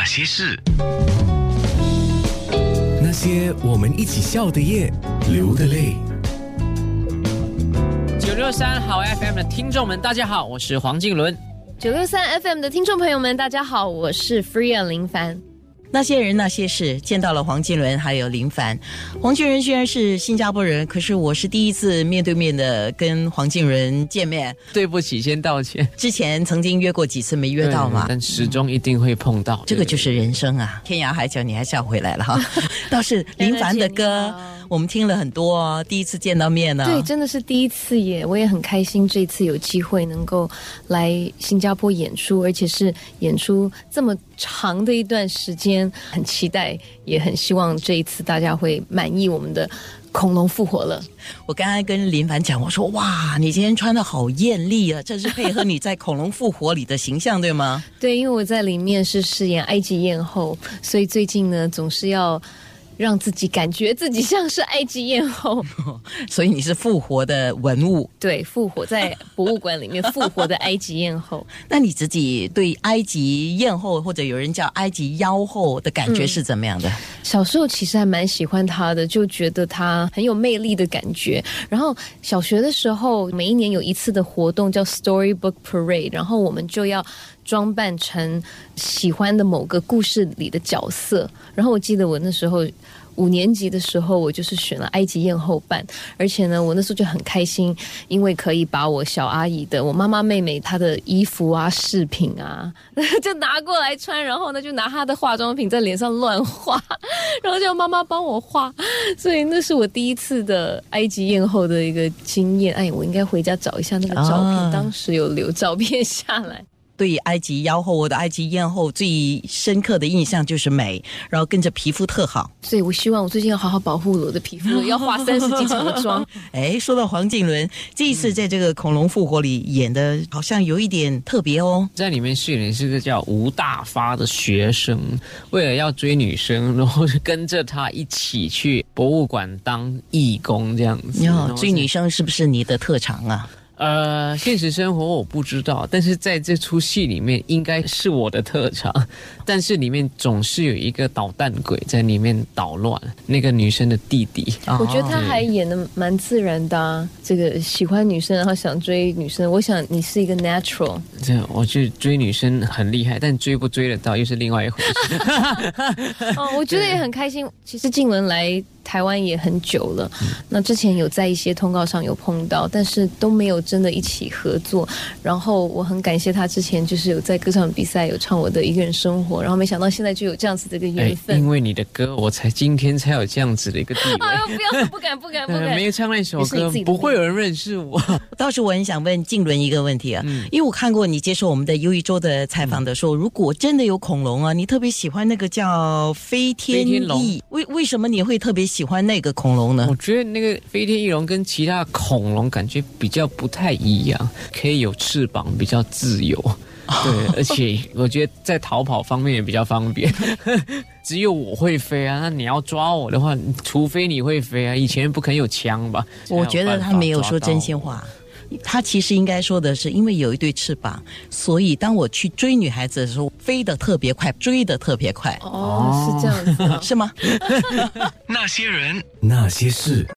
那些事，那些我们一起笑的夜，流的泪。九六三好 FM 的听众们，大家好，我是黄静伦。九六三 FM 的听众朋友们，大家好，我是 Freya 林凡。那些人那些事，见到了黄金伦还有林凡。黄金伦虽然是新加坡人，可是我是第一次面对面的跟黄金伦见面。对不起，先道歉。之前曾经约过几次，没约到嘛，但始终一定会碰到。这个就是人生啊，天涯海角你还是要回来了哈。倒是林凡的歌。我们听了很多哦，第一次见到面呢。对，真的是第一次耶！我也很开心，这次有机会能够来新加坡演出，而且是演出这么长的一段时间，很期待，也很希望这一次大家会满意我们的恐龙复活了。我刚才跟林凡讲，我说哇，你今天穿的好艳丽啊，这是配合你在恐龙复活里的形象，对吗？对，因为我在里面是饰演埃及艳后，所以最近呢总是要。让自己感觉自己像是埃及艳后，所以你是复活的文物。对，复活在博物馆里面复活的埃及艳后。那你自己对埃及艳后或者有人叫埃及妖后的感觉是怎么样的？小时候其实还蛮喜欢她的，就觉得她很有魅力的感觉。然后小学的时候，每一年有一次的活动叫 Storybook Parade，然后我们就要装扮成喜欢的某个故事里的角色。然后我记得我那时候。五年级的时候，我就是选了埃及艳后扮，而且呢，我那时候就很开心，因为可以把我小阿姨的、我妈妈、妹妹她的衣服啊、饰品啊，就拿过来穿，然后呢，就拿她的化妆品在脸上乱画，然后叫妈妈帮我画，所以那是我第一次的埃及艳后的一个经验。哎，我应该回家找一下那个照片，当时有留照片下来。对埃及妖后，我的埃及艳后最深刻的印象就是美，然后跟着皮肤特好。所以我希望我最近要好好保护我的皮肤，要化三十几层的妆。哎，说到黄景伦，这一次在这个《恐龙复活》里演的，好像有一点特别哦。在里面饰演是个叫吴大发的学生，为了要追女生，然后就跟着他一起去博物馆当义工这样子。哟，追女生是不是你的特长啊？呃，现实生活我不知道，但是在这出戏里面应该是我的特长。但是里面总是有一个捣蛋鬼在里面捣乱，那个女生的弟弟。我觉得他还演的蛮自然的，这个喜欢女生然后想追女生，我想你是一个 natural。这样，我去追女生很厉害，但追不追得到又是另外一回事。哦，我觉得也很开心。其实静雯来。台湾也很久了，那之前有在一些通告上有碰到，但是都没有真的一起合作。然后我很感谢他之前就是有在歌唱比赛有唱我的一个人生活，然后没想到现在就有这样子的一个缘分。因为你的歌，我才今天才有这样子的一个地位。哎呦，不要，不敢，不敢，不敢。没有唱那首歌，不会有人认识我。倒是我很想问静伦一个问题啊，因为我看过你接受我们的优一周的采访的时候，如果真的有恐龙啊，你特别喜欢那个叫飞天翼，为为什么你会特别？喜欢那个恐龙呢？我觉得那个飞天翼龙跟其他恐龙感觉比较不太一样，可以有翅膀，比较自由。对，而且我觉得在逃跑方面也比较方便。只有我会飞啊，那你要抓我的话，除非你会飞啊。以前不可能有枪吧？我觉得他没有说真心话。他其实应该说的是，因为有一对翅膀，所以当我去追女孩子的时候，飞得特别快，追得特别快。哦，是这样子，是吗？那些人，那些事。